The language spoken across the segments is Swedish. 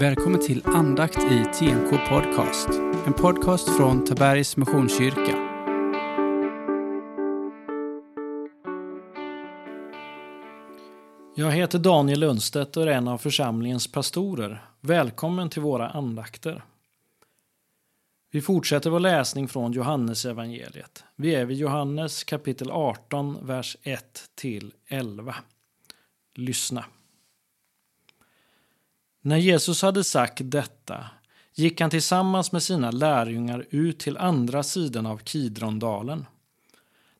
Välkommen till andakt i TNK Podcast. En podcast från Tabergs Missionskyrka. Jag heter Daniel Lundstedt och är en av församlingens pastorer. Välkommen till våra andakter. Vi fortsätter vår läsning från Johannes evangeliet. Vi är vid Johannes kapitel 18, vers 1 till 11. Lyssna. När Jesus hade sagt detta gick han tillsammans med sina lärjungar ut till andra sidan av Kidrondalen.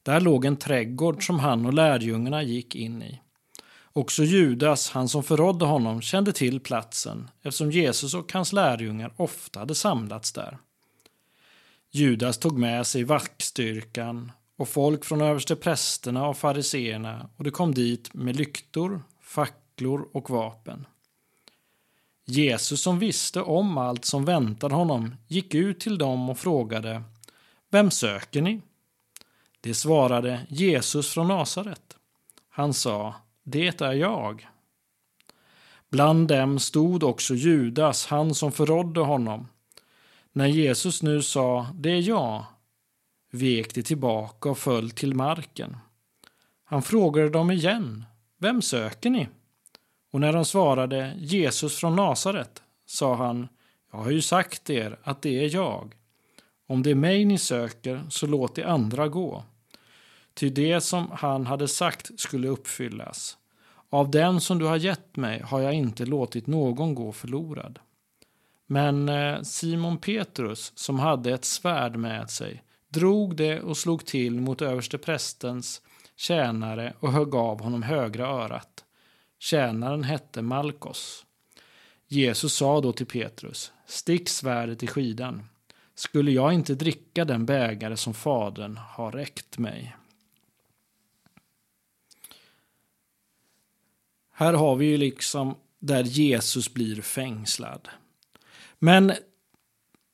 Där låg en trädgård som han och lärjungarna gick in i. Också Judas, han som förrådde honom, kände till platsen eftersom Jesus och hans lärjungar ofta hade samlats där. Judas tog med sig vaktstyrkan och folk från översteprästerna och fariseerna och de kom dit med lyktor, facklor och vapen. Jesus som visste om allt som väntade honom gick ut till dem och frågade Vem söker ni? Det svarade Jesus från Nasaret. Han sa Det är jag. Bland dem stod också Judas, han som förrådde honom. När Jesus nu sa Det är jag vek de tillbaka och föll till marken. Han frågade dem igen Vem söker ni? Och när de svarade Jesus från Nasaret sa han Jag har ju sagt er att det är jag. Om det är mig ni söker så låt de andra gå. Ty det som han hade sagt skulle uppfyllas. Av den som du har gett mig har jag inte låtit någon gå förlorad. Men eh, Simon Petrus, som hade ett svärd med sig, drog det och slog till mot översteprästens tjänare och högg av honom högra örat. Tjänaren hette Malkos. Jesus sa då till Petrus, stick svärdet i skidan. Skulle jag inte dricka den bägare som Fadern har räckt mig? Här har vi ju liksom där Jesus blir fängslad. Men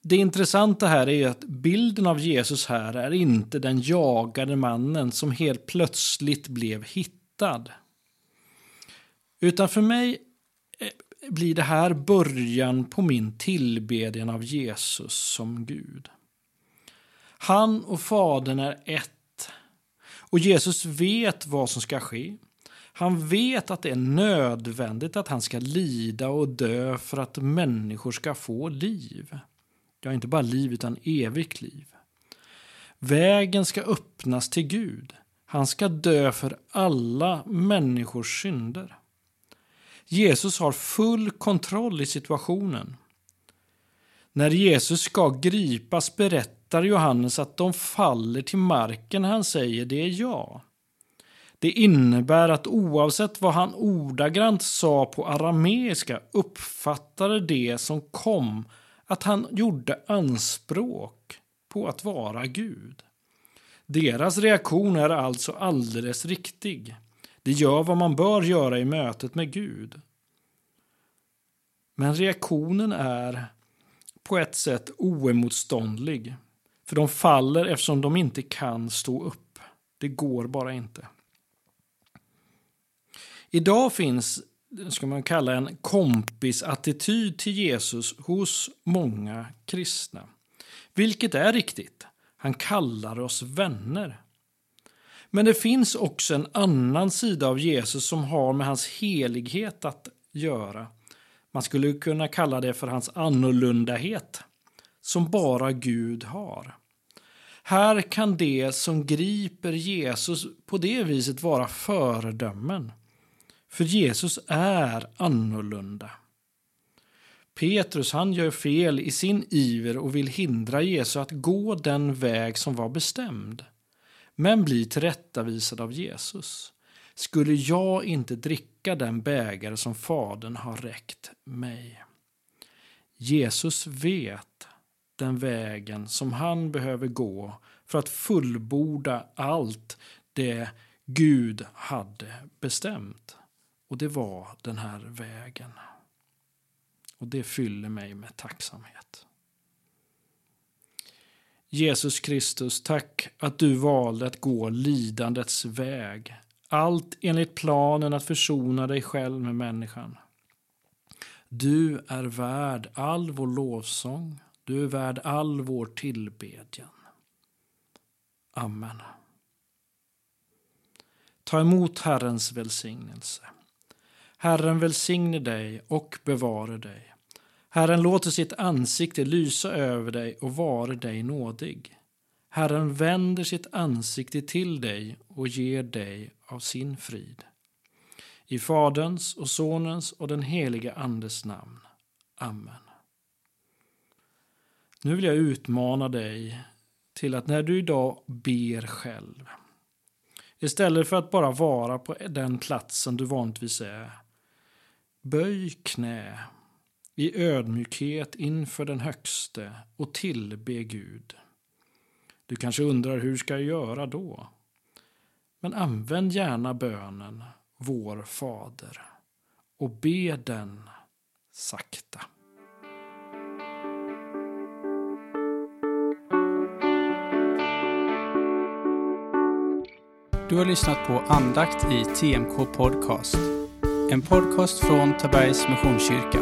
det intressanta här är att bilden av Jesus här är inte den jagade mannen som helt plötsligt blev hittad. Utan för mig eh, blir det här början på min tillbedjan av Jesus som Gud. Han och Fadern är ett. Och Jesus vet vad som ska ske. Han vet att det är nödvändigt att han ska lida och dö för att människor ska få liv. Ja, inte bara liv utan evigt liv. Vägen ska öppnas till Gud. Han ska dö för alla människors synder. Jesus har full kontroll i situationen. När Jesus ska gripas berättar Johannes att de faller till marken han säger det är jag. Det innebär att oavsett vad han ordagrant sa på arameiska uppfattade det som kom att han gjorde anspråk på att vara Gud. Deras reaktion är alltså alldeles riktig. Det gör vad man bör göra i mötet med Gud. Men reaktionen är på ett sätt oemotståndlig. För de faller eftersom de inte kan stå upp. Det går bara inte. Idag finns ska man kalla en kompisattityd till Jesus hos många kristna. Vilket är riktigt. Han kallar oss vänner. Men det finns också en annan sida av Jesus som har med hans helighet att göra. Man skulle kunna kalla det för hans annorlundahet, som bara Gud har. Här kan det som griper Jesus på det viset vara föredömen. För Jesus är annorlunda. Petrus han gör fel i sin iver och vill hindra Jesus att gå den väg som var bestämd men blir tillrättavisad av Jesus. Skulle jag inte dricka den bägare som Fadern har räckt mig? Jesus vet den vägen som han behöver gå för att fullborda allt det Gud hade bestämt. Och det var den här vägen. Och det fyller mig med tacksamhet. Jesus Kristus, tack att du valde att gå lidandets väg. Allt enligt planen att försona dig själv med människan. Du är värd all vår lovsång, du är värd all vår tillbedjan. Amen. Ta emot Herrens välsignelse. Herren välsigne dig och bevare dig. Herren låter sitt ansikte lysa över dig och vare dig nådig. Herren vänder sitt ansikte till dig och ger dig av sin frid. I Faderns och Sonens och den helige Andes namn. Amen. Nu vill jag utmana dig till att när du idag ber själv, istället för att bara vara på den platsen du vanligtvis är, böj knä i ödmjukhet inför den högste och tillbe Gud. Du kanske undrar hur ska jag göra då? Men använd gärna bönen Vår Fader och be den sakta. Du har lyssnat på andakt i TMK Podcast. En podcast från Tabergs Missionskyrka.